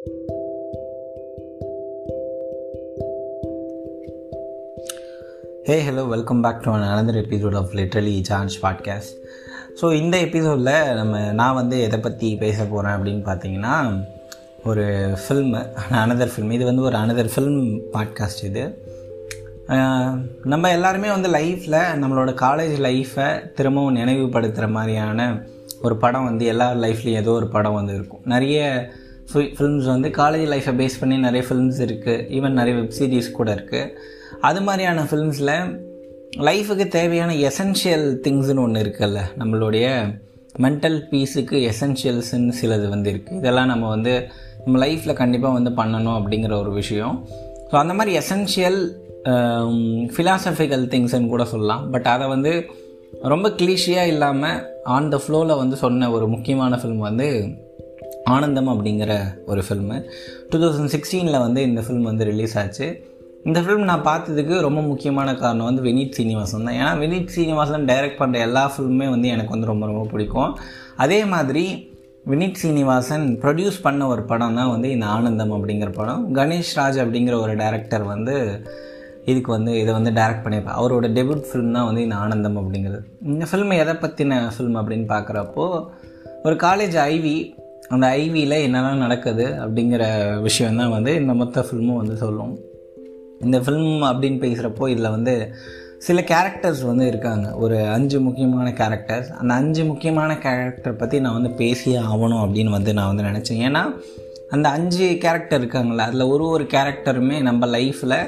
Hey hello welcome back to another episode of literally charge podcast so இந்த எபிசோடில் நம்ம நான் வந்து எதை பற்றி பேச போகிறேன் அப்படின்னு பார்த்தீங்கன்னா ஒரு ஃபில்மு அனதர் ஃபில்ம் இது வந்து ஒரு அனதர் ஃபில்ம் பாட்காஸ்ட் இது. நம்ம எல்லாருமே வந்து லைஃப்பில் நம்மளோட காலேஜ் லைஃப்பை திரும்பவும் நினைவுபடுத்துகிற மாதிரியான ஒரு படம் வந்து எல்லார் லைஃப்லேயும் ஏதோ ஒரு படம் வந்து இருக்கும். நிறைய ஃபிலிம்ஸ் வந்து காலேஜ் லைஃப்பை பேஸ் பண்ணி நிறைய ஃபிலிம்ஸ் இருக்குது ஈவன் நிறைய வெப் சீரிஸ் கூட இருக்குது அது மாதிரியான ஃபிலிம்ஸில் லைஃபுக்கு தேவையான எசென்ஷியல் திங்ஸ்னு ஒன்று இருக்குல்ல. நம்மளுடைய மென்டல் பீஸுக்கு எசென்ஷியல்ஸ்ன்னு சிலது வந்து இருக்குது இதெல்லாம் நம்ம வந்து நம்ம லைஃப்பில் கண்டிப்பாக வந்து பண்ணணும் அப்படிங்கிற ஒரு விஷயம். ஸோ அந்த மாதிரி எசென்ஷியல் ஃபிலாசபிக்கல் திங்ஸ்ன்னு கூட சொல்லலாம். பட் அதை வந்து ரொம்ப கிளீஷியாக இல்லாமல் ஆன் த ஃப்ளோவில் வந்து சொன்ன ஒரு முக்கியமான ஃபிலிம் வந்து ஆனந்தம் அப்படிங்கிற ஒரு ஃபில்மு டூ தௌசண்ட் சிக்ஸ்டீனில் வந்து இந்த ஃபில்ம் வந்து ரிலீஸ் ஆச்சு. இந்த ஃபிலிம் நான் பார்த்ததுக்கு ரொம்ப முக்கியமான காரணம் வந்து வினீத் சீனிவாசன் தான். ஏன்னா வினீத் சீனிவாசன் டைரக்ட் பண்ணுற எல்லா ஃபில்முமே வந்து எனக்கு வந்து ரொம்ப ரொம்ப பிடிக்கும். அதே மாதிரி வினீத் சீனிவாசன் ப்ரொடியூஸ் பண்ண ஒரு படம் தான் வந்து இந்த ஆனந்தம் அப்படிங்கிற படம். கணேஷ் ராஜ் அப்படிங்கிற ஒரு டைரக்டர் வந்து இதுக்கு வந்து இதை வந்து டைரக்ட் பண்ணியிருப்பார். அவரோட டெபியூட் ஃபிலிம் தான் வந்து இந்த ஆனந்தம் அப்படிங்கிறது. இந்த ஃபில்ம் எதை பற்றின ஃபில்ம் அப்படின்னு பார்க்குறப்போ ஒரு காலேஜ் ஐவி அந்த ஐவியில் என்னெல்லாம் நடக்குது அப்படிங்கிற விஷயம் தான் வந்து இந்த மொத்த ஃபில்மும் வந்து சொல்லும். இந்த ஃபில்ம் அப்படின்னு பேசுகிறப்போ இதில் வந்து சில கேரக்டர்ஸ் வந்து இருக்காங்க. ஒரு அஞ்சு முக்கியமான கேரக்டர்ஸ் அந்த அஞ்சு முக்கியமான கேரக்டர் பற்றி நான் வந்து பேசியே ஆகணும் அப்படின்னு வந்து நான் வந்து நினச்சேன். ஏன்னா அந்த அஞ்சு கேரக்டர் இருக்காங்களே அதில் ஒரு ஒரு கேரக்டருமே நம்ம லைஃப்பில்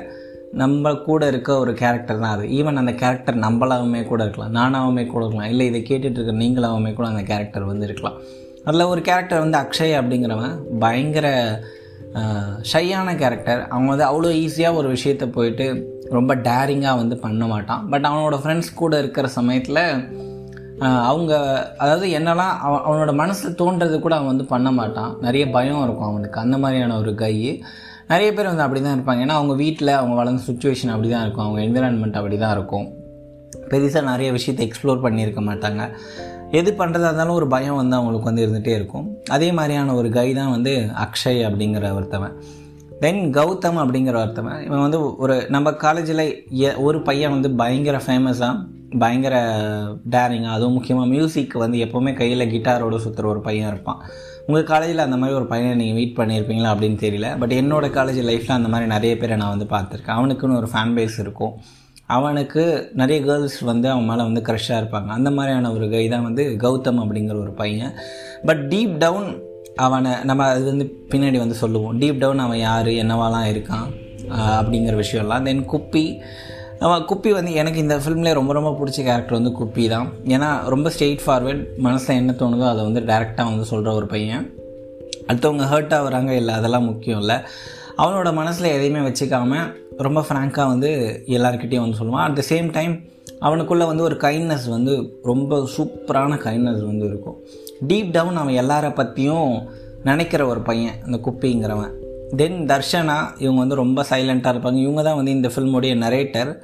நம்ம கூட இருக்க ஒரு கேரக்டர் தான் அது. ஈவன் அந்த கேரக்டர் நம்மளாகவுமே கூட இருக்கலாம் நானாகவுமே கூட இருக்கலாம் இல்லை இதை கேட்டுட்டு இருக்க நீங்களாகவுமே கூட அந்த கேரக்டர் வந்து இருக்கலாம். அதில் ஒரு கேரக்டர் வந்து அக்ஷய் அப்படிங்கிறவன் பயங்கர ஷையான கேரக்டர் அவன் வந்து அவ்வளோ ஈஸியாக ஒரு விஷயத்தை போயிட்டு ரொம்ப டேரிங்காக வந்து பண்ண மாட்டான். பட் அவனோட ஃப்ரெண்ட்ஸ் கூட இருக்கிற சமயத்தில் அவங்க அதாவது என்னெல்லாம் அவன் அவனோட மனசில் தோன்றது கூட அவன் வந்து பண்ண மாட்டான். நிறைய பயம் இருக்கும் அவனுக்கு. அந்த மாதிரியான ஒரு கை நிறைய பேர் வந்து அப்படி தான் இருப்பாங்க. ஏன்னா அவங்க வீட்டில் அவங்க வளர்ந்த சுச்சுவேஷன் அப்படி தான் இருக்கும். அவங்க என்விரான்மெண்ட் அப்படி தான் இருக்கும். பெருசாக நிறைய விஷயத்தை எக்ஸ்ப்ளோர் பண்ணியிருக்க மாட்டாங்க. எது பண்ணுறதா இருந்தாலும் ஒரு பயம் வந்து அவங்களுக்கு வந்து இருந்துகிட்டே இருக்கும். அதே மாதிரியான ஒரு கை தான் வந்து அக்ஷய் அப்படிங்கிற ஒருத்தவன். தென் கௌதம் அப்படிங்கிற ஒருத்தவன். இவன் வந்து ஒரு நம்ம காலேஜில் ஒரு பையன் வந்து பயங்கர ஃபேமஸாக பயங்கர டேரிங்காக அதுவும் முக்கியமாக மியூசிக் வந்து எப்போவுமே கையில் கிட்டாரோட சுற்றுற ஒரு பையன் இருப்பான். உங்கள் காலேஜில் அந்த மாதிரி ஒரு பையனை நீங்கள் மீட் பண்ணியிருப்பீங்களா அப்படின்னு தெரியல. பட் என்னோடய காலேஜ் லைஃப்பில் அந்த மாதிரி நிறைய பேரை நான் வந்து பார்த்துருக்கேன். அவனுக்குன்னு ஒரு ஃபேன் பேஸ் இருக்கும். அவனுக்கு நிறைய கேர்ள்ஸ் வந்து அவன் மேலே வந்து க்ரஷ்ஷாக இருப்பாங்க. அந்த மாதிரியான ஒரு கை தான் வந்து கௌதம் அப்படிங்கிற ஒரு பையன். பட் டீப் டவுன் அவனை நம்ம அது வந்து பின்னாடி வந்து சொல்லுவோம். டீப் டவுன் அவன் யார் என்னவாலாம் இருக்கான் அப்படிங்கிற விஷயம்லாம். தென் குப்பி அவன் குப்பி வந்து எனக்கு இந்த ஃபிலிம்லேயே ரொம்ப ரொம்ப பிடிச்ச கேரக்டர் வந்து குப்பி தான். ஏன்னா ரொம்ப ஸ்ட்ரெயிட் ஃபார்வேர்ட் மனசில் என்ன தோணுதோ அதை வந்து டேரெக்டாக வந்து சொல்கிற ஒரு பையன். அடுத்தவங்க ஹர்ட் ஆகுறாங்க இல்லை அதெல்லாம் முக்கியம் இல்லை. அவனோட மனசில் எதையுமே வச்சுக்காமல் ரொம்ப ஃப்ராங்காக வந்து எல்லாருக்கிட்டேயும் வந்து சொல்லுவான். அட் த சேம் டைம் அவனுக்குள்ளே வந்து ஒரு கைண்ட்னஸ் வந்து ரொம்ப சூப்பரான கைண்ட்னஸ் வந்து இருக்கும். டீப் டவுன் அவன் எல்லாரை பற்றியும் நினைக்கிற ஒரு பையன் அந்த குப்பிங்கிறவன். தென் தர்ஷனா இவங்க வந்து ரொம்ப சைலண்ட்டாக இருப்பாங்க. இவங்க தான் வந்து இந்த ஃபில்முடைய நரேட்டர்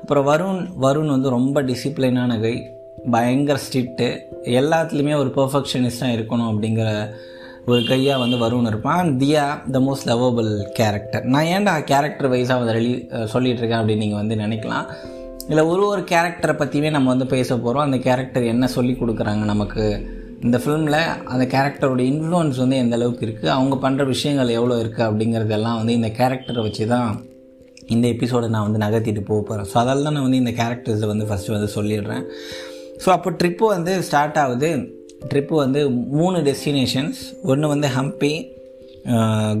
அப்புறம் வருண் வருண் வந்து ரொம்ப டிசிப்ளினான கை பயங்கர ஸ்ட்ரிக்ட்டு எல்லாத்துலேயுமே ஒரு பர்ஃபெக்ஷனிஸ்டாக இருக்கணும் அப்படிங்கிற ஒரு கையாக வந்து வருண் இருப்பான். Diya the most lovable character நான் ஏன்டா கேரக்டர் வைஸாக அதை ரிலீ இருக்கேன் அப்படின்னு நீங்கள் வந்து நினைக்கலாம். இல்லை ஒரு ஒரு கேரக்டரை பற்றியுமே நம்ம வந்து பேச போகிறோம் அந்த கேரக்டர் என்ன சொல்லி கொடுக்குறாங்க நமக்கு? இந்த ஃபிலிமில் அந்த கேரக்டரோட இன்ஃப்ளூயன்ஸ் வந்து எந்த அளவுக்கு இருக்குது அவங்க பண்ணுற விஷயங்கள் எவ்வளோ இருக்குது அப்படிங்கிறதெல்லாம் வந்து இந்த கேரக்டரை வச்சு தான் இந்த எபிசோடை நான் வந்து நகர்த்திட்டு போக போகிறேன் ஸோ அதால் தான் நான் வந்து இந்த கேரக்டர்ஸை வந்து ஃபஸ்ட்டு வந்து சொல்லிடுறேன். ஸோ அப்போ ட்ரிப்பு வந்து ஸ்டார்ட் ஆகுது. ட்ரிப்பு வந்து மூணு டெஸ்டினேஷன்ஸ் ஒன்று வந்து ஹம்பி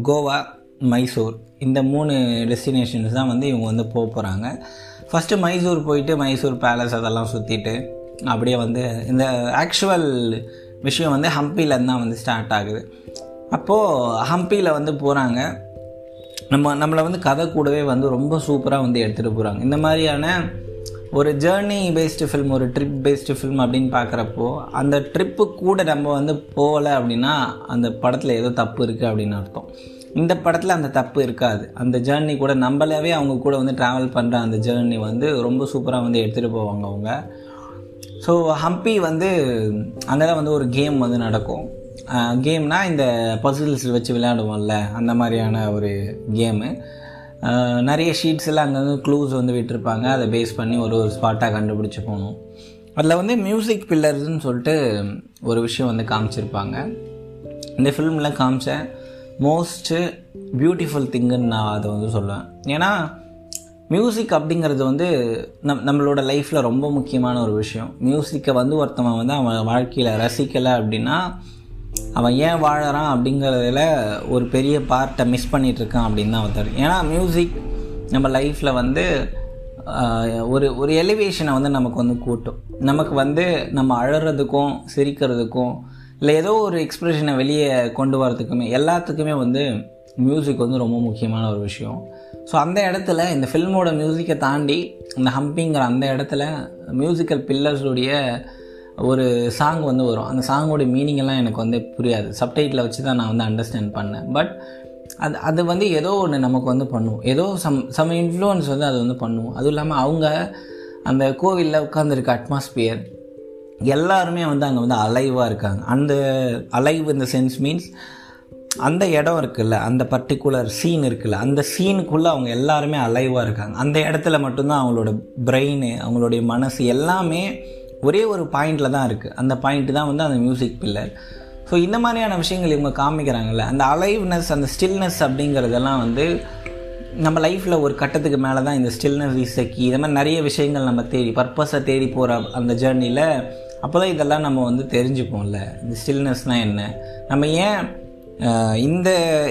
கோவா மைசூர் இந்த மூணு டெஸ்டினேஷன்ஸ் தான் வந்து இவங்க வந்து போக போகிறாங்க ஃபஸ்ட்டு மைசூர் போயிட்டு மைசூர் பேலஸ் அதெல்லாம் சுற்றிட்டு அப்படியே வந்து இந்த ஆக்சுவல் விஷயம் வந்து ஹம்பியிலேருந்து தான் வந்து ஸ்டார்ட் ஆகுது. அப்போது ஹம்பியில் வந்து போகிறாங்க நம்ம நம்மளை வந்து கதை கூடவே வந்து ரொம்ப சூப்பராக வந்து எடுத்துகிட்டு போகிறாங்க இந்த மாதிரியான ஒரு ஜேர்னி பேஸ்டு ஃபில்ம் ஒரு ட்ரிப் பேஸ்டு ஃபில்ம் அப்படின்னு பார்க்குறப்போ அந்த ட்ரிப்பு கூட நம்ம வந்து போகலை அப்படின்னா அந்த படத்தில் ஏதோ தப்பு இருக்குது அப்படின்னு அர்த்தம். இந்த படத்தில் அந்த தப்பு இருக்காது. அந்த ஜேர்னி கூட நம்மளாவே அவங்க கூட வந்து ட்ராவல் பண்ணுற அந்த ஜேர்னி வந்து ரொம்ப சூப்பராக வந்து எடுத்துகிட்டு போவாங்க அவங்க. ஸோ ஹம்பி வந்து அங்கே தான் வந்து ஒரு கேம் வந்து நடக்கும். கேம்னால் இந்த பசில்ஸ் வச்சு விளையாடுவோம்ல அந்த மாதிரியான ஒரு கேமு நிறைய ஷீட்ஸ் எல்லாம் அங்கங்கே க்ளூஸ் வந்து விட்டுருப்பாங்க. அதை பேஸ் பண்ணி ஒரு ஒரு ஸ்பாட்டாக கண்டுபிடிச்சி போகணும். அதில் வந்து மியூசிக் பில்லர்ஸ்னு சொல்லிட்டு ஒரு விஷயம் வந்து காமிச்சிருப்பாங்க. இந்த ஃபிலிமில் காமிச்ச மோஸ்ட்டு பியூட்டிஃபுல் திங்குன்னு நான் அதை வந்து சொல்லுவேன். ஏன்னா மியூசிக் அப்படிங்கிறது வந்து நம் நம்மளோட லைஃப்பில் ரொம்ப முக்கியமான ஒரு விஷயம். மியூசிக்கை வந்து ஒருத்தவன் வந்து அவன் வாழ்க்கையில் ரசிக்கலை அப்படின்னா அவன் ஏன் வாழறான் அப்படிங்கிறதுல ஒரு பெரிய பார்ட்டை மிஸ் பண்ணிகிட்ருக்கான் அப்படின்னு தான் அவன் ஏன்னா மியூசிக் நம்ம லைஃப்பில் வந்து ஒரு ஒரு எலிவேஷனை வந்து நமக்கு வந்து கூட்டும். நமக்கு வந்து நம்ம அழறதுக்கும் சிரிக்கிறதுக்கும் இல்லை ஏதோ ஒரு எக்ஸ்ப்ரெஷனை வெளியே கொண்டு வரதுக்குமே எல்லாத்துக்குமே வந்து மியூசிக் வந்து ரொம்ப முக்கியமான ஒரு விஷயம். ஸோ அந்த இடத்துல இந்த ஃபில்மோட மியூசிக்கை தாண்டி இந்த ஹம்பிங்கிற அந்த இடத்துல மியூசிக்கல் பில்லர்ஸுடைய ஒரு சாங் வந்து வரும். அந்த சாங்கோட மீனிங்கெல்லாம் எனக்கு வந்து புரியாது. சப்டைட்டில் வச்சு தான் நான் வந்து அண்டர்ஸ்டாண்ட் பண்ணேன். பட் அது அது வந்து ஏதோ ஒன்று நமக்கு வந்து பண்ணுவோம் ஏதோ சம் சம் இன்ஃப்ளூயன்ஸ் வந்து அது வந்து பண்ணுவோம் அதுவும் இல்லாமல் அவங்க அந்த கோவிலில் உட்காந்துருக்க அட்மாஸ்பியர் எல்லாருமே வந்து அங்கே வந்து அலைவாக இருக்காங்க. அந்த அலைவ் இந்த சென்ஸ் மீன்ஸ் அந்த இடம் இருக்குல்ல அந்த பர்டிகுலர் சீன் இருக்குல்ல அந்த சீனுக்குள்ளே அவங்க எல்லாருமே அலைவாக இருக்காங்க. அந்த இடத்துல மட்டும்தான் அவங்களோட பிரெயின் அவங்களுடைய மனசு எல்லாமே ஒரே ஒரு பாயிண்டில் தான் இருக்குது அந்த பாயிண்ட் தான் வந்து அந்த மியூசிக் பில்லர் ஸோ இந்த மாதிரியான விஷயங்கள் இவங்க காமிக்கிறாங்கல்ல அந்த அலைவ்னஸ் அந்த ஸ்டில்னஸ் அப்படிங்கிறதெல்லாம் வந்து நம்ம லைஃப்பில் ஒரு கட்டத்துக்கு மேலே தான் இந்த ஸ்டில்னஸ் இசக்கி இது மாதிரி நிறைய விஷயங்கள் நம்ம தேடி பர்பஸை தேடி போகிற அந்த ஜேர்னியில் அப்போ தான் இதெல்லாம் நம்ம வந்து தெரிஞ்சுப்போம்ல. இந்த ஸ்டில்னஸ்னால் என்ன? நம்ம ஏன் இந்த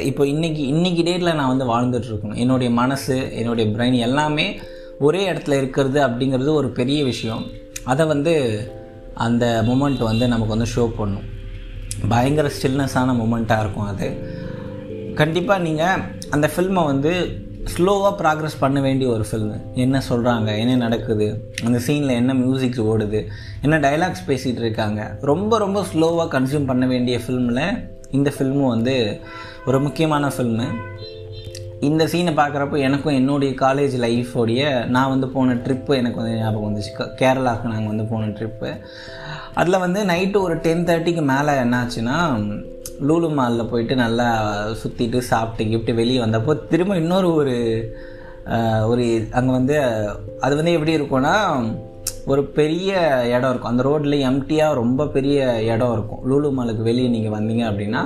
இப்போ இன்றைக்கி இன்றைக்கி டேட்டில் நான் வந்து வாழ்ந்துட்டுருக்கணும். என்னுடைய மனசு என்னுடைய பிரெயின் எல்லாமே ஒரே இடத்துல இருக்கிறது அப்படிங்கிறது ஒரு பெரிய விஷயம். அதை வந்து அந்த மூமெண்ட் வந்து நமக்கு வந்து ஷோ பண்ணும். பயங்கர ஸ்டில்னஸான மூமெண்ட்டாக இருக்கும் அது. கண்டிப்பாக நீங்கள் அந்த ஃபில்மை வந்து ஸ்லோவாக ப்ராக்ரஸ் பண்ண வேண்டிய ஒரு ஃபில்மு என்ன சொல்கிறாங்க என்ன நடக்குது? அந்த சீனில் என்ன மியூசிக் ஓடுது? என்ன டைலாக்ஸ் பேசிகிட்டு இருக்காங்க? ரொம்ப ரொம்ப ஸ்லோவாக கன்சியூம் பண்ண வேண்டிய ஃபில்மில் இந்த ஃபில்மும் வந்து ஒரு முக்கியமான ஃபில்மு இந்த சீனை பார்க்குறப்போ எனக்கும் என்னுடைய காலேஜ் லைஃபோடைய நான் வந்து போன ட்ரிப்பு எனக்கு வந்து ஞாபகம் வந்துச்சு. கேரளாவுக்கு நாங்கள் வந்து போன ட்ரிப்பு அதில் வந்து நைட்டு ஒரு டென் தேர்ட்டிக்கு மேலே என்னாச்சுன்னா லூலு மாலில் போயிட்டு நல்லா சுற்றிட்டு சாப்பிட்டு கிஃப்ட்டு வெளியே வந்தப்போ திரும்ப இன்னொரு ஒரு ஒரு அங்கே வந்து அது வந்து எப்படி இருக்கும்னா ஒரு பெரிய இடம் இருக்கும். அந்த ரோட்டில் எம்டியாக ரொம்ப பெரிய இடம் இருக்கும். லூலு மாலுக்கு வெளியே நீங்கள் வந்தீங்க அப்படின்னா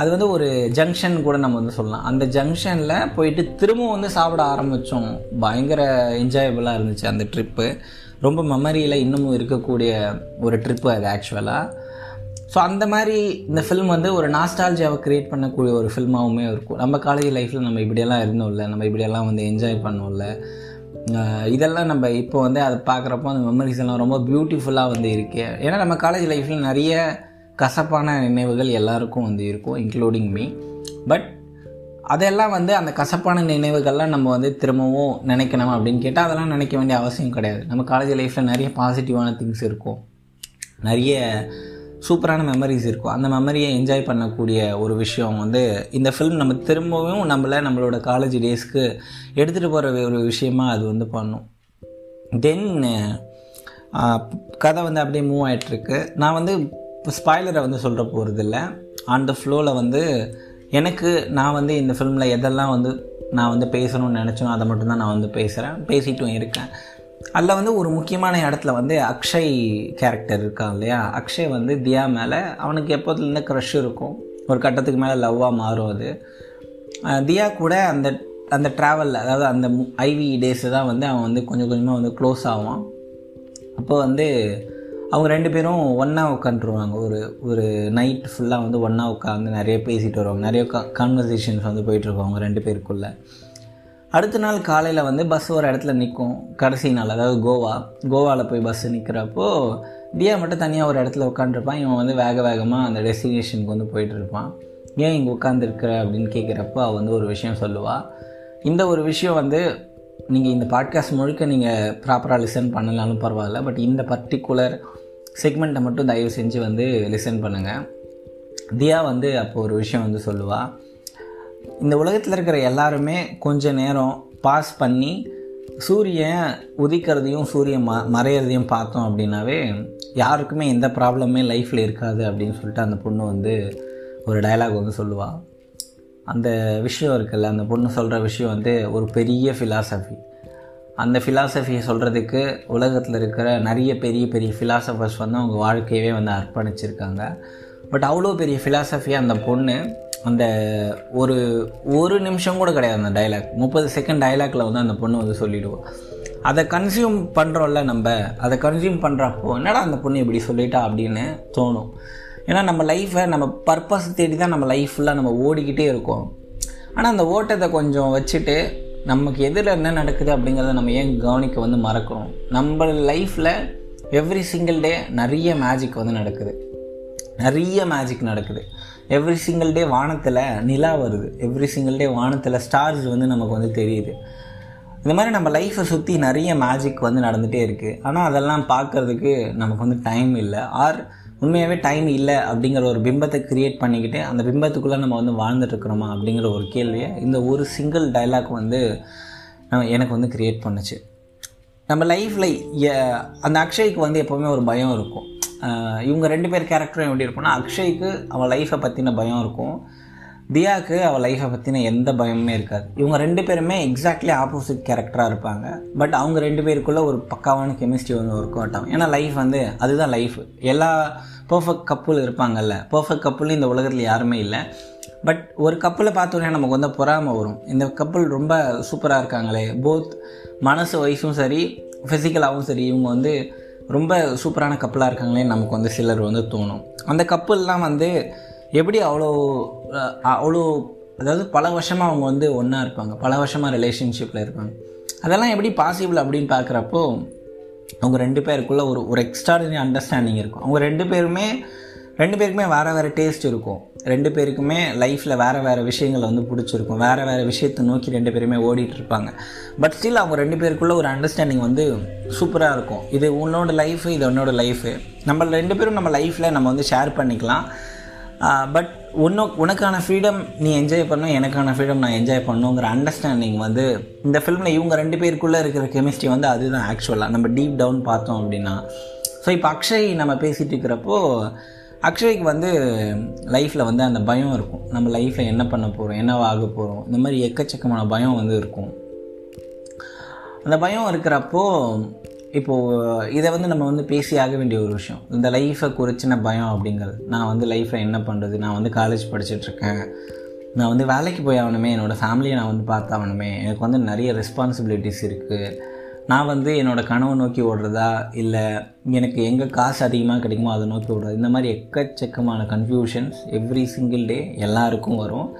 அது வந்து ஒரு ஜங்ஷன் கூட நம்ம வந்து சொல்லலாம். அந்த ஜங்ஷனில் போயிட்டு திரும்பவும் வந்து சாப்பிட ஆரம்பித்தோம் பயங்கர என்ஜாயபுளாக இருந்துச்சு அந்த ட்ரிப்பு ரொம்ப மெமரியில் இன்னமும் இருக்கக்கூடிய ஒரு ட்ரிப்பு அது ஆக்சுவலாக ஸோ அந்த மாதிரி இந்த ஃபில்ம் வந்து ஒரு நாஸ்டாலஜியாவை க்ரியேட் பண்ணக்கூடிய ஒரு ஃபில்மாகவுமே இருக்கும். நம்ம காலேஜ் லைஃப்பில் நம்ம இப்படியெல்லாம் இருந்தோம்ல நம்ம இப்படியெல்லாம் வந்து என்ஜாய் பண்ணோம்ல. இதெல்லாம் நம்ம இப்போ வந்து அதை பார்க்குறப்போ அந்த மெமரிஸ் எல்லாம் ரொம்ப பியூட்டிஃபுல்லாக வந்து இருக்கு. ஏன்னா நம்ம காலேஜ் லைஃப்பில் நிறைய கசப்பான நினைவுகள் எல்லாருக்கும் வந்து இருக்கும் இன்க்ளூடிங் மீ பட் அதெல்லாம் வந்து அந்த கசப்பான நினைவுகள்லாம் நம்ம வந்து திரும்பவும் நினைக்கணும் அப்படின்னு கேட்டால் அதெல்லாம் நினைக்க வேண்டிய அவசியம் கிடையாது. நம்ம காலேஜ் லைஃப்பில் நிறைய பாசிட்டிவான திங்ஸ் இருக்கும். நிறைய சூப்பரான மெமரிஸ் இருக்கும். அந்த மெமரியை என்ஜாய் பண்ணக்கூடிய ஒரு விஷயம் வந்து இந்த ஃபிலிம் நம்ம திரும்பவும் நம்மளை நம்மளோட காலேஜ் டேஸ்க்கு எடுத்துகிட்டு போகிற ஒரு விஷயமா அது வந்து பண்ணும். தென் கதை வந்து அப்படியே மூவ் ஆகிட்டுருக்கு நான் வந்து ஸ்பாய்லரை வந்து சொல்கிற போகிறதில்ல இல்லை ஆன் த ஃப்ளோவில் வந்து எனக்கு நான் வந்து இந்த ஃபிலிமில் எதெல்லாம் வந்து நான் வந்து பேசணும்னு நினச்சோம் அதை மட்டும்தான் நான் வந்து பேசுகிறேன் பேசிட்டும் இருக்கேன். அதில் வந்து ஒரு முக்கியமான இடத்துல வந்து அக்ஷய் கேரக்டர் இருக்கான் இல்லையா? அக்ஷய் வந்து தியா மேலே அவனுக்கு எப்போதுலேருந்து க்ரஷ் இருக்கும்? ஒரு கட்டத்துக்கு மேலே லவ்வாக மாறும் அது. தியா கூட அந்த அந்த ட்ராவலில் அதாவது அந்த ஐவி டேஸு தான் வந்து அவன் வந்து கொஞ்சம் கொஞ்சமாக வந்து க்ளோஸ் ஆவான். அப்போ வந்து அவங்க ரெண்டு பேரும் ஒன்றா உட்காந்துருவாங்க ஒரு ஒரு நைட் ஃபுல்லாக வந்து ஒன்றா உட்காந்து நிறைய பேசிட்டு வருவாங்க. நிறைய கான்வர்சேஷன்ஸ் வந்து போயிட்டுருக்கோம் அவங்க ரெண்டு பேருக்குள்ளே. அடுத்த நாள் காலையில் வந்து பஸ் ஒரு இடத்துல நிற்கும் கடைசி நாள் அதாவது கோவா. கோவாவில் போய் பஸ்ஸு நிற்கிறப்போ டியா மட்டும் தனியாக ஒரு இடத்துல உட்காந்துருப்பான் இவன் வந்து வேக வேகமாக அந்த டெஸ்டினேஷனுக்கு வந்து போயிட்டுருப்பான். ஏன் இங்கே உட்காந்துருக்குற அப்படின்னு கேட்குறப்போ அவள் வந்து ஒரு விஷயம் சொல்லுவாள் இந்த ஒரு விஷயம் வந்து நீங்கள் இந்த பாட்காஸ்ட் முழுக்க நீங்கள் ப்ராப்பராக லிசன் பண்ணலாலும் பரவாயில்ல. பட் இந்த பர்டிகுலர் செக்மெண்ட்டை மட்டும் தயவு செஞ்சு வந்து லிசன் பண்ணுங்கள் தியா வந்து அப்போ ஒரு விஷயம் வந்து சொல்லுவாள் இந்த உலகத்தில் இருக்கிற எல்லாருமே கொஞ்ச நேரம் பாஸ் பண்ணி சூரியன் உதிக்கிறதையும் சூரியன் ம மறையிறதையும் பார்த்தோம் அப்படின்னாவே யாருக்குமே எந்த ப்ராப்ளமே லைஃப்பில் இருக்காது அப்படின்னு சொல்லிட்டு அந்த பொண்ணு வந்து ஒரு டயலாக் வந்து சொல்லுவாள் அந்த விஷயம் இருக்குல்ல அந்த பொண்ணு சொல்கிற விஷயம் வந்து ஒரு பெரிய ஃபிலாசபி அந்த ஃபிலாசபியை சொல்கிறதுக்கு உலகத்தில் இருக்கிற நிறைய பெரிய பெரிய ஃபிலாசபர்ஸ் வந்து அவங்க வாழ்க்கையவே வந்து அர்ப்பணிச்சிருக்காங்க. பட் அவ்வளோ பெரிய ஃபிலாசபியாக அந்த பொண்ணு அந்த ஒரு ஒரு நிமிஷம் கூட கிடையாது அந்த டைலாக் முப்பது செகண்ட் டைலாக்ல வந்து அந்த பொண்ணு வந்து சொல்லிவிடுவோம் அதை கன்சியூம் பண்ணுறோம்ல நம்ம அதை கன்சியூம் பண்ணுறப்போ என்னடா அந்த பொண்ணு இப்படி சொல்லிட்டா அப்படின்னு தோணும். ஏன்னா நம்ம லைஃப்பை நம்ம பர்பஸ் தேடி தான் நம்ம லைஃப் ஃபுல்லாக நம்ம ஓடிக்கிட்டே இருக்கோம். ஆனால் அந்த ஓட்டத்தை கொஞ்சம் வச்சுட்டு நமக்கு எதில் என்ன நடக்குது அப்படிங்கிறத நம்ம ஏன் கவனிக்க வந்து மறக்கிறோம்? நம்ம லைஃப்பில் எவ்ரி சிங்கிள் டே நிறைய மேஜிக் வந்து நடக்குது. நிறைய மேஜிக் நடக்குது. எவ்ரி சிங்கிள் டே வானத்தில் நிலா வருது. எவ்ரி சிங்கிள் டே வானத்தில் ஸ்டார்ஸ் வந்து நமக்கு வந்து தெரியுது. இந்த மாதிரி நம்ம லைஃப்பை சுற்றி நிறைய மேஜிக் வந்து நடந்துகிட்டே இருக்குது ஆனால் அதெல்லாம் பார்க்குறதுக்கு நமக்கு வந்து டைம் இல்லை. ஆர் உண்மையாகவே டைம் இல்லை அப்படிங்கிற ஒரு பிம்பத்தை க்ரியேட் பண்ணிக்கிட்டு அந்த பிம்பத்துக்குள்ளே நம்ம வந்து வாழ்ந்துட்டுருக்குறோமா அப்படிங்கிற ஒரு கேள்வியை இந்த ஒரு சிங்கிள் டைலாக் வந்து எனக்கு வந்து க்ரியேட் பண்ணுச்சு. நம்ம லைஃப்பில் அந்த அக்ஷய்க்கு வந்து எப்போவுமே ஒரு பயம் இருக்கும். இவங்க ரெண்டு பேர் கேரக்டரும் எப்படி இருக்கும்னா அக்ஷய்க்கு அவன் லைஃப்பை பற்றின பயம் இருக்கும். தியாவுக்கு அவள் லைஃப்பை பற்றின எந்த பயமுமே இருக்காது. இவங்க ரெண்டு பேருமே எக்ஸாக்ட்லி ஆப்போசிட் கேரக்டராக இருப்பாங்க. பட் அவங்க ரெண்டு பேருக்குள்ளே ஒரு பக்காவான கெமிஸ்ட்ரி வந்து ஒர்க் அவுட் ஆகும். ஏன்னா லைஃப் வந்து அதுதான் லைஃப் எல்லா பர்ஃபெக்ட் கப்புள் இருப்பாங்கல்ல. பர்ஃபெக்ட் கப்புள் இந்த உலகத்தில் யாருமே இல்லை. பட் ஒரு கப்பலை பார்த்தோன்னே நமக்கு வந்து பொறாமல் வரும். இந்த கப்பல் ரொம்ப சூப்பராக இருக்காங்களே. போத் மனசு வயசும் சரி ஃபிசிக்கலாகவும் சரி இவங்க வந்து ரொம்ப சூப்பரான கப்பலாக இருக்காங்களே நமக்கு வந்து சிலர் வந்து தோணும். அந்த கப்பல்லாம் வந்து எப்படி அவ்வளோ அவ்வளோ அதாவது பல வருஷமாக அவங்க வந்து ஒன்றா இருப்பாங்க. பல வருஷமாக ரிலேஷன்ஷிப்பில் இருப்பாங்க. அதெல்லாம் எப்படி பாசிபிள் அப்படின்னு பார்க்குறப்போ அவங்க ரெண்டு பேருக்குள்ளே ஒரு ஒரு எக்ஸ்ட்ராடினரி அண்டர்ஸ்டாண்டிங் இருக்கும். அவங்க ரெண்டு பேருமே ரெண்டு பேருக்குமே வேறு வேறு டேஸ்ட் இருக்கும். ரெண்டு பேருக்குமே லைஃப்பில் வேறு வேறு விஷயங்களை வந்து பிடிச்சிருக்கும். வேறு வேறு விஷயத்தை நோக்கி ரெண்டு பேருமே ஓடிட்டு இருப்பாங்க. பட் ஸ்டில் அவங்க ரெண்டு பேருக்குள்ளே ஒரு அண்டர்ஸ்டாண்டிங் வந்து சூப்பராக இருக்கும். இது உன்னோட லைஃபு இது உன்னோட லைஃபு நம்ம ரெண்டு பேரும் நம்ம லைஃப்பில் நம்ம வந்து ஷேர் பண்ணிக்கலாம். பட் உன்ன உனக்கான ஃப்ரீடம் நீ என்ஜாய் பண்ணும் எனக்கான ஃப்ரீடம் நான் என்ஜாய் பண்ணுங்கிற அண்டர்ஸ்டாண்டிங் வந்து இந்த ஃபிலிமில் இவங்க ரெண்டு பேருக்குள்ளே இருக்கிற கெமிஸ்ட்ரி வந்து அதுதான் ஆக்சுவலாக நம்ம டீப் டவுன் பார்த்தோம் அப்படின்னா. ஸோ இப்போ அக்ஷய் நம்ம பேசிகிட்டு இருக்கிறப்போ அக்ஷய்க்கு வந்து லைஃப்பில் வந்து அந்த பயம் இருக்கும். நம்ம லைஃப்பில் என்ன பண்ண போகிறோம் என்ன ஆக போகிறோம் இந்த மாதிரி எக்கச்சக்கமான பயம் வந்து இருக்கும். அந்த பயம் இருக்கிறப்போ இப்போது இதை வந்து நம்ம வந்து பேசி ஆக வேண்டிய ஒரு விஷயம். இந்த லைஃப்பை குறிச்சின பயம் அப்படிங்கிறது. நான் வந்து லைஃப்பில் என்ன பண்ணுறது நான் வந்து காலேஜ் படிச்சுட்ருக்கேன். நான் வந்து வேலைக்கு போய் ஆகணுமே. என்னோடய ஃபேமிலியை நான் வந்து பார்த்தாகணுமே எனக்கு வந்து நிறைய ரெஸ்பான்சிபிலிட்டிஸ் இருக்குது நான் வந்து என்னோடய கனவை நோக்கி ஓடுறதா? இல்லை எனக்கு எங்கே காசு அதிகமாக கிடைக்குமோ அதை நோக்கி ஓடுறது? இந்த மாதிரி எக்கச்சக்கமான கன்ஃபியூஷன்ஸ் எவ்ரி சிங்கிள் டே எல்லாருக்கும் வரும்.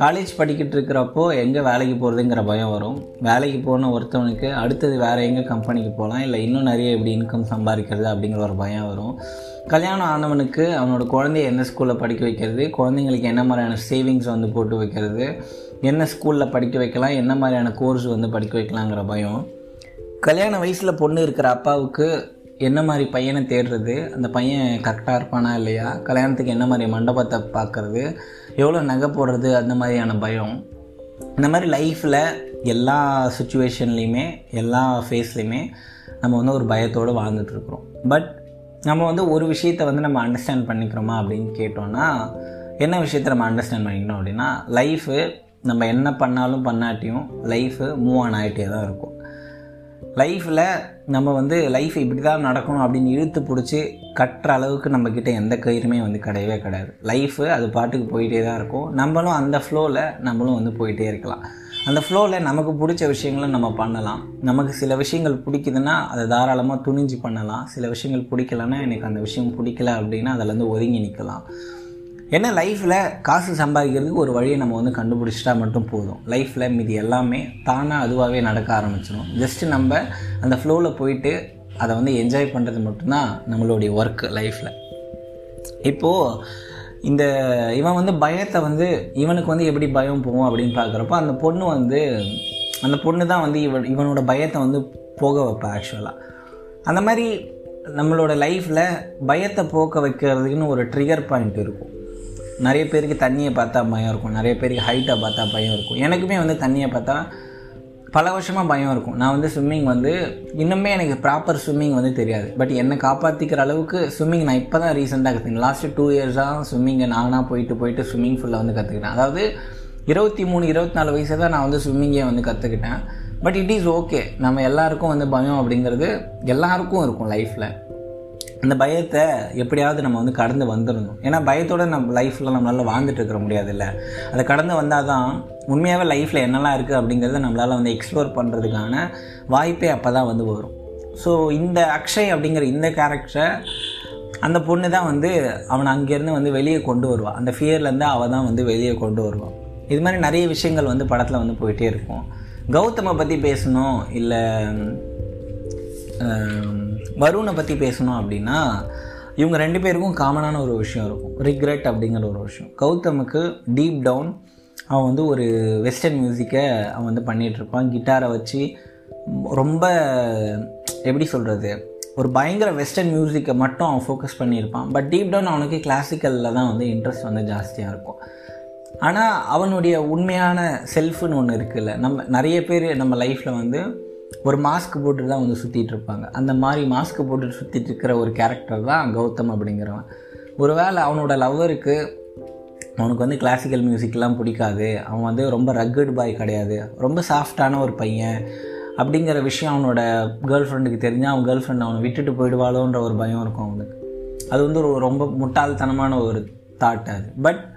காலேஜ் படிக்கிட்டு இருக்கிறப்போ எங்கே வேலைக்கு போகிறதுங்கிற பயம் வரும். வேலைக்கு போன ஒருத்தவனுக்கு அடுத்தது வேறு எங்கே கம்பெனிக்கு போகலாம் இல்லை இன்னும் நிறைய எப்படி இன்கம் சம்பாதிக்கிறது அப்படிங்கிற ஒரு பயம் வரும். கல்யாணம் ஆனவனுக்கு அவனோட குழந்தைய என்ன ஸ்கூலில் படிக்க வைக்கிறது குழந்தைங்களுக்கு என்ன மாதிரியான சேவிங்ஸ் வந்து போட்டு வைக்கிறது என்ன ஸ்கூலில் படிக்க வைக்கலாம் என்ன மாதிரியான கோர்ஸ் வந்து படிக்க வைக்கலாங்கிற பயம். கல்யாண வயசில் பொண்ணு இருக்கிற அப்பாவுக்கு என்ன மாதிரி பையனை தேடுறது? அந்த பையன் கரெக்டாக இருப்பானா இல்லையா? கல்யாணத்துக்கு என்ன மாதிரி மண்டபத்தை பார்க்குறது? எவ்வளோ நகை போடுறது? அந்த மாதிரியான பயம். இந்த மாதிரி லைஃப்பில் எல்லா சுச்சுவேஷன்லேயுமே எல்லா ஃபேஸ்லேயுமே நம்ம வந்து ஒரு பயத்தோடு வாழ்ந்துட்டுருக்குறோம் பட் நம்ம வந்து ஒரு விஷயத்தை வந்து நம்ம அண்டர்ஸ்டாண்ட் பண்ணிக்கிறோமா அப்படின்னு கேட்டோன்னா என்ன விஷயத்த நம்ம அண்டர்ஸ்டாண்ட் பண்ணிக்கணும் அப்படின்னா லைஃபு நம்ம என்ன பண்ணாலும் பண்ணாட்டியும் லைஃபு மூவ் ஆன் ஆகிட்டே தான் இருக்கும். லைஃப்பில் நம்ம வந்து லைஃப் இப்படி தான் நடக்கணும் அப்படின்னு இழுத்து பிடிச்சி கட்டுற அளவுக்கு நம்மக்கிட்ட எந்த கயிறுமே வந்து கிடையவே கிடையாது. லைஃபு அது பாட்டுக்கு போயிட்டே தான் இருக்கும். நம்மளும் அந்த ஃப்ளோவில் நம்மளும் வந்து போயிட்டே இருக்கலாம். அந்த ஃப்ளோவில் நமக்கு பிடிச்ச விஷயங்களை நம்ம பண்ணலாம். நமக்கு சில விஷயங்கள் பிடிக்குதுன்னா அதை தாராளமாக துணிஞ்சு பண்ணலாம். சில விஷயங்கள் பிடிக்கலன்னா எனக்கு அந்த விஷயம் பிடிக்கல அப்படின்னா அதிலேருந்து ஒதுங்கி நிற்கலாம் ஏன்னா லைஃப்பில் காசு சம்பாதிக்கிறதுக்கு ஒரு வழியை நம்ம வந்து கண்டுபிடிச்சிட்டா மட்டும் போதும். லைஃப்பில் மீதி எல்லாமே தானாக அதுவாகவே நடக்க ஆரம்பிச்சிடும் ஜஸ்ட்டு நம்ம அந்த ஃப்ளோவில் போயிட்டு அதை வந்து என்ஜாய் பண்ணுறது மட்டும்தான் நம்மளுடைய ஒர்க் லைஃப்பில் இப்போது இந்த இவன் வந்து பயத்தை வந்து இவனுக்கு வந்து எப்படி பயம் போகும் அப்படின்னு பார்க்குறப்ப அந்த பொண்ணு வந்து அந்த பொண்ணு தான் வந்து இவன் இவனோட பயத்தை வந்து போக வைப்பேன் ஆக்சுவலாக அந்த மாதிரி நம்மளோட லைஃப்பில் பயத்தை போக்க வைக்கிறதுக்குன்னு ஒரு ட்ரிகர் பாயிண்ட் இருக்கும். நிறைய பேருக்கு தண்ணியை பார்த்தா பயம் இருக்கும். நிறைய பேருக்கு ஹைட்டை பார்த்தா பயம் இருக்கும். எனக்குமே வந்து தண்ணியை பார்த்தா பல வருஷமாக பயம் இருக்கும். நான் வந்து ஸ்விம்மிங் வந்து இன்னுமே எனக்கு ப்ராப்பர் ஸ்விம்மிங் வந்து தெரியாது. பட் என்னை காப்பாற்றிக்கிற அளவுக்கு ஸ்விம்மிங் நான் இப்போ தான் ரீசெண்டாக கற்றுக்கினேன் லாஸ்ட்டு டூ இயர்ஸாக ஸ்விம்மிங்கை நானாக போயிட்டு போயிட்டு ஸ்விம்மிங் ஃபுல்லாக வந்து கற்றுக்கிட்டேன் அதாவது இருபத்தி மூணு இருபத்தி நாலு வயசு தான் நான் வந்து ஸ்விம்மிங்கே வந்து கற்றுக்கிட்டேன் பட் இட் இஸ் ஓகே நம்ம எல்லாருக்கும் வந்து பயம் அப்படிங்கிறது எல்லாருக்கும் இருக்கும் லைஃப்பில் அந்த பயத்தை எப்படியாவது நம்ம வந்து கடந்து வந்துடணும். ஏன்னா பயத்தோடு நம்ம லைஃப்பில் நம்மளால் வாழ்ந்துட்டு இருக்கிற முடியாதுல்ல. அதை கடந்து வந்தால் தான் உண்மையாகவே லைஃப்பில் என்னெல்லாம் இருக்குது அப்படிங்கிறத நம்மளால் வந்து எக்ஸ்ப்ளோர் பண்ணுறதுக்கான வாய்ப்பே அப்போ தான் வந்து வரும். ஸோ இந்த அக்ஷய் அப்படிங்கிற இந்த கேரக்டரை அந்த பொண்ணு தான் வந்து அவனை அங்கேருந்து வந்து வெளியே கொண்டு வருவாள் அந்த ஃபியர்லேருந்து அவள் தான் வந்து வெளியே கொண்டு வருவான் இது மாதிரி நிறைய விஷயங்கள் வந்து படத்தில் வந்து போயிட்டே இருக்கும். கௌதமை பற்றி பேசணும் இல்லை வருணை பற்றி பேசணும் அப்படின்னா இவங்க ரெண்டு பேருக்கும் காமனான ஒரு விஷயம் இருக்கும். ரிக்ரெட் அப்படிங்கிற ஒரு விஷயம். கௌதமுக்கு டீப் டவுன் அவன் வந்து ஒரு வெஸ்டர்ன் மியூசிக்கை அவன் வந்து பண்ணிகிட்ருப்பான் கிட்டாரை வச்சு ரொம்ப எப்படி சொல்கிறது ஒரு பயங்கர வெஸ்டர்ன் மியூசிக்கை மட்டும் அவன் ஃபோக்கஸ் பண்ணியிருப்பான். பட் டீப் டவுன் அவனுக்கு கிளாசிக்கலில் தான் வந்து இன்ட்ரெஸ்ட் வந்து ஜாஸ்தியாக இருக்கும். ஆனால் அவனுடைய உண்மையான செல்ஃப்னு ஒன்று இருக்குல்ல. நம்ம நிறைய பேர் நம்ம லைஃப்பில் வந்து ஒரு மாஸ்க் போட்டு தான் வந்து சுற்றிட்டு இருப்பாங்க. அந்த மாதிரி மாஸ்க் போட்டு சுற்றிட்டு இருக்கிற ஒரு கேரக்டர் தான் கௌதம் அப்படிங்கிறவன். ஒருவேளை அவனோட லவ்வருக்கு அவனுக்கு வந்து கிளாசிக்கல் மியூசிக்லாம் பிடிக்காது. அவன் வந்து ரொம்ப ரக்கட் பாய் கிடையாது. ரொம்ப சாஃப்டான ஒரு பையன் அப்படிங்கிற விஷயம் அவனோட கேர்ள் ஃப்ரெண்டுக்கு தெரிஞ்சால் அவன் கேர்ள் ஃப்ரெண்ட் அவனை விட்டுட்டு போயிடுவாளோன்ற ஒரு பயம் இருக்கும் அவனுக்கு. அது வந்து ஒரு ரொம்ப முட்டாள்தனமான ஒரு தாட் அது. பட்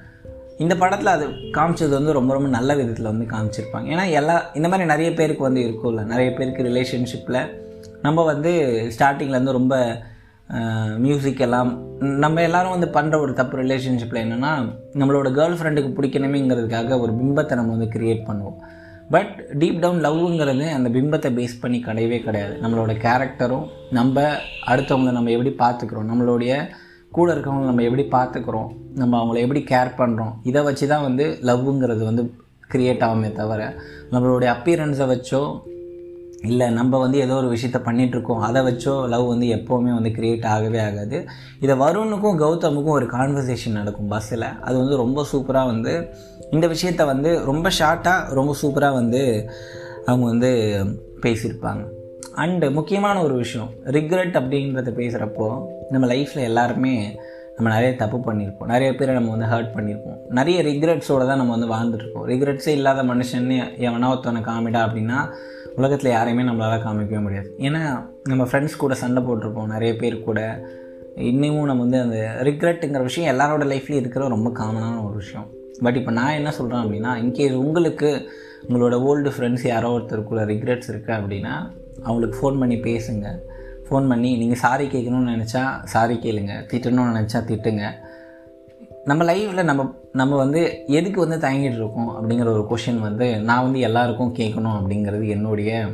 இந்த படத்தில் அது காமிச்சது வந்து ரொம்ப ரொம்ப நல்ல விதத்தில் வந்து காமிச்சிருப்பாங்க. ஏன்னா எல்லா இந்த மாதிரி நிறைய பேருக்கு வந்து இருக்கும்ல. நிறைய பேருக்கு ரிலேஷன்ஷிப்பில் நம்ம வந்து ஸ்டார்டிங்லேருந்து ரொம்ப மியூசிக் எல்லாம் நம்ம எல்லாரும் வந்து பண்ணுற ஒரு தப்பு ரிலேஷன்ஷிப்பில் என்னென்னா நம்மளோட கேர்ள் ஃப்ரெண்டுக்கு பிடிக்கணுமேங்கிறதுக்காக ஒரு பிம்பத்தை நம்ம வந்து க்ரியேட் பண்ணுவோம். பட் டீப் டவுன் லவ்ங்கிறது அந்த பிம்பத்தை பேஸ் பண்ணி கிடையவே கிடையாது. நம்மளோட கேரக்டரும் நம்ம அடுத்தவங்களை நம்ம எப்படி பார்த்துக்குறோம் நம்மளுடைய கூட இருக்கவங்களை நம்ம எப்படி பார்த்துக்குறோம் நம்ம அவங்கள எப்படி கேர் பண்ணுறோம் இதை வச்சு தான் வந்து லவ்ங்கிறது வந்து க்ரியேட் ஆகுமே தவிர நம்மளுடைய அப்பியரன்ஸை வச்சோ இல்லை நம்ம வந்து ஏதோ ஒரு விஷயத்த பண்ணிகிட்ருக்கோம் அதை வச்சோ லவ் வந்து எப்போவுமே வந்து க்ரியேட் ஆகவே ஆகாது. இதை வருணுக்கும் கௌதமுக்கும் ஒரு கான்வர்சேஷன் நடக்கும் பஸ்ஸில் அது வந்து ரொம்ப சூப்பராக வந்து இந்த விஷயத்த வந்து ரொம்ப ஷார்ட்டாக ரொம்ப சூப்பராக வந்து அவங்க வந்து பேசியிருப்பாங்க. அண்டு முக்கியமான ஒரு விஷயம் ரிக்ரெட் அப்படின்றத பேசுகிறப்போ நம்ம லைஃப்பில் எல்லாருமே நம்ம நிறைய தப்பு பண்ணியிருப்போம். நிறைய பேரை நம்ம வந்து ஹர்ட் பண்ணியிருப்போம். நிறைய ரிக்ரெட்ஸோடு தான் நம்ம வந்து வாழ்ந்துட்டுருப்போம் ரிக்ரெட்ஸே இல்லாத மனுஷன் எவனா ஒருத்தவனை காமிடா அப்படின்னா உலகத்தில் யாரையுமே நம்மளால் காமிக்கவே முடியாது. ஏன்னா நம்ம ஃப்ரெண்ட்ஸ் கூட சண்டை போட்டிருப்போம். நிறைய பேர் கூட. இன்னமும் நம்ம வந்து அந்த ரிக்ரெட்டுங்கிற விஷயம் எல்லாரோட லைஃப்லேயும் இருக்கிற ரொம்ப காமனான ஒரு விஷயம். பட் இப்போ நான் என்ன சொல்கிறேன் அப்படின்னா இன்கேஸ் உங்களுக்கு உங்களோட ஓல்டு ஃப்ரெண்ட்ஸ் யாரோ ஒருத்தருக்குள்ள ரிக்ரெட்ஸ் இருக்குது அப்படின்னா அவங்களுக்கு ஃபோன் பண்ணி பேசுங்க. ஃபோன் பண்ணி நீங்கள் சாரி கேட்கணும்னு நினச்சா சாரி கேளுங்க. திட்டணும்னு நினச்சா திட்டுங்க. நம்ம லைஃப்பில் நம்ம நம்ம வந்து எதுக்கு வந்து தயங்கிட்டு இருக்கோம் அப்படிங்கிற ஒரு கொஷின் வந்து நான் வந்து எல்லாருக்கும் கேட்கணும் அப்படிங்கிறது என்னுடைய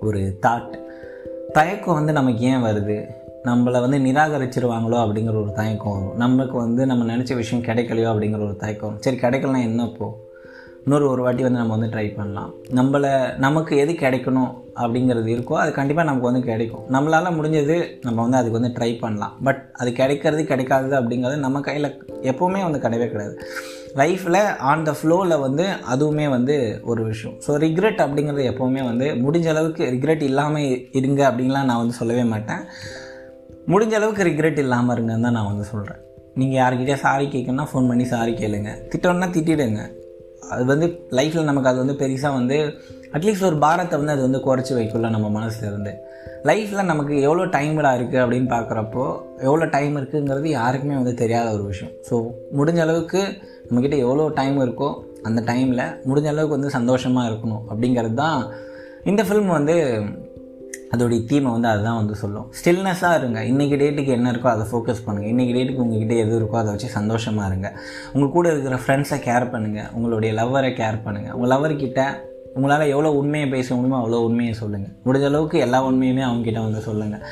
ஒரு தாட் தயக்கம் வந்து நமக்கு ஏன் வருது? நம்மளை வந்து நிராகரிச்சிருவாங்களோ அப்படிங்கிற ஒரு தயக்கம். வரும் நமக்கு வந்து நம்ம நினச்ச விஷயம் கிடைக்கலையோ அப்படிங்கிற ஒரு தயக்கம். சரி கிடைக்கலனா என்ன இப்போது இன்னொரு ஒரு வாட்டி வந்து நம்ம வந்து ட்ரை பண்ணலாம். நம்மளை நமக்கு எது கிடைக்கணும் அப்படிங்கிறது இருக்கோ அது கண்டிப்பாக நமக்கு வந்து கிடைக்கும். நம்மளால் முடிஞ்சது நம்ம வந்து அதுக்கு வந்து ட்ரை பண்ணலாம். பட் அது கிடைக்கிறது கிடைக்காதது அப்படிங்கிறது நம்ம கையில் எப்போவுமே வந்து கிடையவே கிடையாது. லைஃப்பில் ஆன் த ஃப்ளோவில் வந்து அதுவுமே வந்து ஒரு விஷயம். ஸோ ரிக்ரெட் அப்படிங்கிறது எப்போவுமே வந்து முடிஞ்ச அளவுக்கு ரிக்ரெட் இல்லாமல் இருங்க அப்படின்லாம் நான் வந்து சொல்லவே மாட்டேன். முடிஞ்ச அளவுக்கு ரிக்ரெட் இல்லாமல் இருங்கன்னு தான் நான் வந்து சொல்கிறேன் நீங்கள் யார்கிட்டயே சாரி கேட்கணும்னா ஃபோன் பண்ணி சாரி கேளுங்க. திட்டம்னா திட்டிடுங்க. அது வந்து லைஃப்பில் நமக்கு அது வந்து பெருசாக வந்து அட்லீஸ்ட் ஒரு பாரத்தை வந்து அது வந்து குறைச்சி வைக்கல நம்ம மனசில் இருந்து. லைஃப்பில் நமக்கு எவ்வளோ டைம்டாக இருக்குது அப்படின்னு பார்க்குறப்போ எவ்வளோ டைம் இருக்குங்கிறது யாருக்குமே வந்து தெரியாத ஒரு விஷயம். ஸோ முடிஞ்ச அளவுக்கு நம்மக்கிட்ட எவ்வளோ டைம் இருக்கோ அந்த டைமில் முடிஞ்ச அளவுக்கு வந்து சந்தோஷமாக இருக்கணும் அப்படிங்கிறது தான் இந்த ஃபில்ம் வந்து அதோடைய தீமை வந்து அதுதான் வந்து சொல்லும். ஸ்டில்னஸாக இருங்க. இன்றைக்கி டேட்டுக்கு என்ன இருக்கோ அதை ஃபோக்கஸ் பண்ணுங்கள் இன்றைக்கி டேட்டுக்கு உங்ககிட்ட எது இருக்கோ அதை வச்சு சந்தோஷமாக இருங்க. உங்கள் கூட இருக்கிற ஃப்ரெண்ட்ஸை கேர் பண்ணுங்கள் உங்களுடைய லவ்வரை கேர் பண்ணுங்கள் உங்கள் லவர்கிட்ட உங்களால் எவ்வளோ உண்மையை பேச முடியுமோ அவ்வளோ உண்மையை சொல்லுங்கள் முடிஞ்ச அளவுக்கு எல்லா உண்மையுமே அவங்ககிட்ட வந்து சொல்லுங்கள்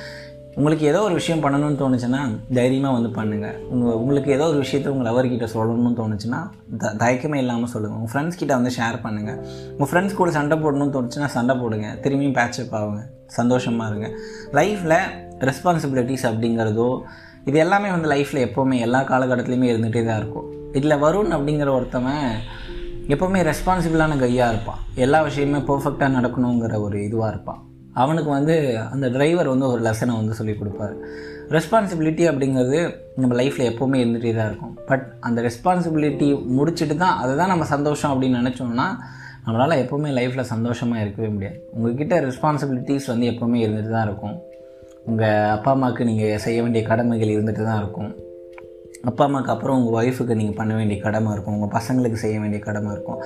உங்களுக்கு ஏதோ ஒரு விஷயம் பண்ணணும்னு தோணுச்சுன்னா தைரியமாக வந்து பண்ணுங்கள் உங்கள் உங்களுக்கு ஏதோ ஒரு விஷயத்தை உங்கள் லவர்கிட்ட சொல்லணும்னு தோணுச்சுன்னா த தயக்கமே இல்லாமல் சொல்லுங்கள் உங்கள் ஃப்ரெண்ட்ஸ் கிட்ட வந்து ஷேர் பண்ணுங்கள் உங்கள் ஃப்ரெண்ட்ஸ் கூட சண்டை போடணும்னு தோணுச்சுன்னா சண்டை போடுங்க. திரும்பியும் பேச்சப் ஆகுங்க. சந்தோஷமாக இருங்க. லைஃப்பில் ரெஸ்பான்சிபிலிட்டிஸ் அப்படிங்கிறதோ இது எல்லாமே வந்து லைஃப்பில் எப்போவுமே எல்லா காலகட்டத்துலேயுமே இருந்துகிட்டே தான் இருக்கும். இதில் வருண் அப்படிங்கிற ஒருத்தவன் எப்போவுமே ரெஸ்பான்சிபிளான கையாக இருப்பான். எல்லா விஷயமே பர்ஃபெக்டாக நடக்கணுங்கிற ஒரு இதுவாக இருப்பான். அவனுக்கு வந்து அந்த டிரைவர் வந்து ஒரு லெசனை வந்து சொல்லி கொடுப்பாரு. ரெஸ்பான்சிபிலிட்டி அப்படிங்கிறது நம்ம லைஃப்பில் எப்போவுமே இருந்துகிட்டே தான் இருக்கும். பட் அந்த ரெஸ்பான்சிபிலிட்டி முடிச்சுட்டு தான் அதை தான் நம்ம சந்தோஷம் அப்படின்னு நினச்சோம்னா நம்மளால் எப்போவுமே லைஃப்பில் சந்தோஷமாக இருக்கவே முடியாது. உங்கள்கிட்ட ரெஸ்பான்சிபிலிட்டிஸ் வந்து எப்போவுமே இருந்துட்டு தான் இருக்கும். உங்கள் அப்பா அம்மாவுக்கு நீங்கள் செய்ய வேண்டிய கடமைகள் இருந்துட்டு தான் இருக்கும். அப்பா அம்மாவுக்கு அப்புறம் உங்கள் ஒய்ஃபுக்கு நீங்கள் பண்ண வேண்டிய கடமை இருக்கும். உங்கள் பசங்களுக்கு செய்ய வேண்டிய கடமை இருக்கும்.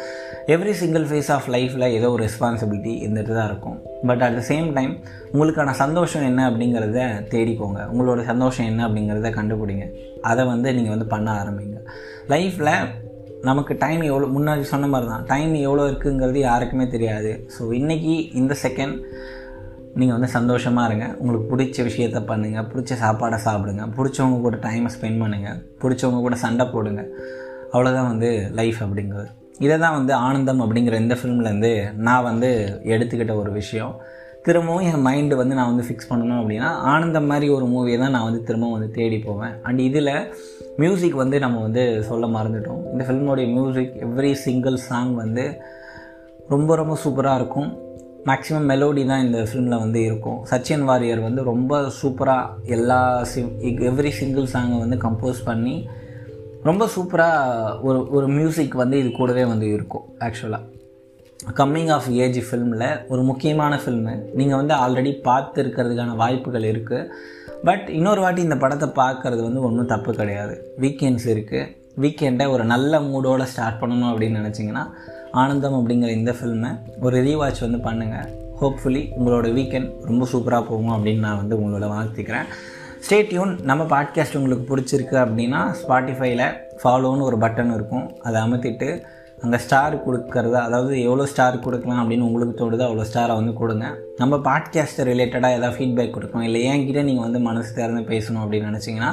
எவ்ரி சிங்கிள் ஃபேஸ் ஆஃப் லைஃப்பில் ஏதோ ஒரு ரெஸ்பான்சிபிலிட்டி இருந்துட்டு தான் இருக்கும். But at the same time உங்களுக்கான சந்தோஷம் என்ன அப்படிங்கிறத தேடிக்கோங்க. உங்களோட சந்தோஷம் என்ன அப்படிங்கிறத கண்டுபிடிங்க. அதை வந்து நீங்கள் வந்து பண்ண ஆரம்பிங்க. லைஃப்பில் நமக்கு டைம் எவ்வளோ முன்னாடி சொன்ன மாதிரி தான் டைம் எவ்வளோ இருக்குங்கிறது யாருக்குமே தெரியாது. ஸோ இன்றைக்கி இந்த செகண்ட் நீங்கள் வந்து சந்தோஷமாக இருங்க. உங்களுக்கு பிடிச்ச விஷயத்த பண்ணுங்கள் பிடிச்ச சாப்பாடை சாப்பிடுங்க. பிடிச்சவங்க கூட டைமை ஸ்பெண்ட் பண்ணுங்கள் பிடிச்சவங்க கூட சண்டை போடுங்க. அவ்வளோதான் வந்து லைஃப் அப்படிங்கிறது. இதை தான் வந்து ஆனந்தம் அப்படிங்கிற இந்த ஃபிலிம்லேருந்து நான் வந்து எடுத்துக்கிட்ட ஒரு விஷயம். திரும்பவும் என் மைண்டு வந்து நான் வந்து ஃபிக்ஸ் பண்ணணும் அப்படின்னா ஆனந்தம் மாதிரி ஒரு மூவியை தான் நான் வந்து திரும்பவும் வந்து தேடி போவேன். அண்ட் இதில் மியூசிக் வந்து நம்ம வந்து சொல்ல மறந்துட்டோம். இந்த ஃபிலிமோடைய மியூசிக் எவ்ரி சிங்கிள் சாங் வந்து ரொம்ப ரொம்ப சூப்பராக இருக்கும். மேக்ஸிமம் மெலோடி தான் இந்த ஃபிலிமில் வந்து இருக்கும். சச்சின் வாரியர் வந்து ரொம்ப சூப்பராக எல்லா சிங் எவ்ரி சிங்கிள் சாங்கை வந்து கம்போஸ் பண்ணி ரொம்ப சூப்பராக ஒரு ஒரு மியூசிக் வந்து இது கூடவே வந்து இருக்கும் ஆக்சுவலாக கம்மிங் ஆஃப் ஏஜ் ஃபில்மில் ஒரு முக்கியமான ஃபில்மு நீங்கள் வந்து ஆல்ரெடி பார்த்துருக்கிறதுக்கான வாய்ப்புகள் இருக்குது பட் இன்னொரு வாட்டி இந்த படத்தை பார்க்குறது வந்து ஒன்றும் தப்பு கிடையாது. வீக்கெண்ட்ஸ் இருக்குது வீக்கெண்டை ஒரு நல்ல மூடோடு ஸ்டார்ட் பண்ணணும் அப்படின்னு நினச்சிங்கன்னா ஆனந்தம் அப்படிங்கிற இந்த ஃபில்மை ஒரு ரீவாட்ச் வந்து பண்ணுங்கள் ஹோப்ஃபுல்லி உங்களோட வீக்கெண்ட் ரொம்ப சூப்பராக போகும் அப்படின்னு நான் வந்து உங்களோட வாழ்த்திக்கிறேன். ஸ்டேட்யூன் நம்ம பாட்காஸ்ட் உங்களுக்கு பிடிச்சிருக்கு அப்படின்னா ஸ்பாட்டிஃபைல ஃபாலோன்னு ஒரு பட்டன் இருக்கும். அதை அமுத்திட்டு அங்கே ஸ்டார் கொடுக்கறது அதாவது எவ்வளோ ஸ்டார் கொடுக்கலாம் அப்படின்னு உங்களுக்கு தோடுதோ அவ்வளோ ஸ்டாரை வந்து கொடுங்க. நம்ம பாட்காஸ்ட்டை ரிலேட்டடாக ஏதாவது ஃபீட்பேக் கொடுக்கணும் இல்லை என்கிட்ட நீங்கள் வந்து மனசு திறந்து பேசணும் அப்படின்னு நினச்சிங்கன்னா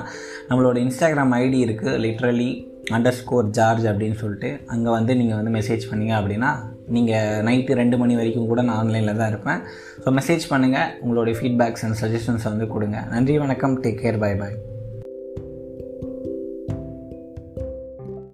நம்மளோட இன்ஸ்டாகிராம் ஐடி இருக்குது லிட்ரலி அண்டர் ஸ்கோர் ஜார்ஜ் அப்படின்னு சொல்லிட்டு அங்கே வந்து நீங்கள் வந்து மெசேஜ் பண்ணீங்க அப்படின்னா நீங்கள் நைட்டு ரெண்டு மணி வரைக்கும் கூட நான் ஆன்லைனில் தான் இருப்பேன். ஸோ மெசேஜ் பண்ணுங்கள் உங்களுடைய ஃபீட்பேக்ஸ் அண்ட் சஜஷன்ஸ் வந்து கொடுங்க. நன்றி வணக்கம் டேக் கேர் பை பாய்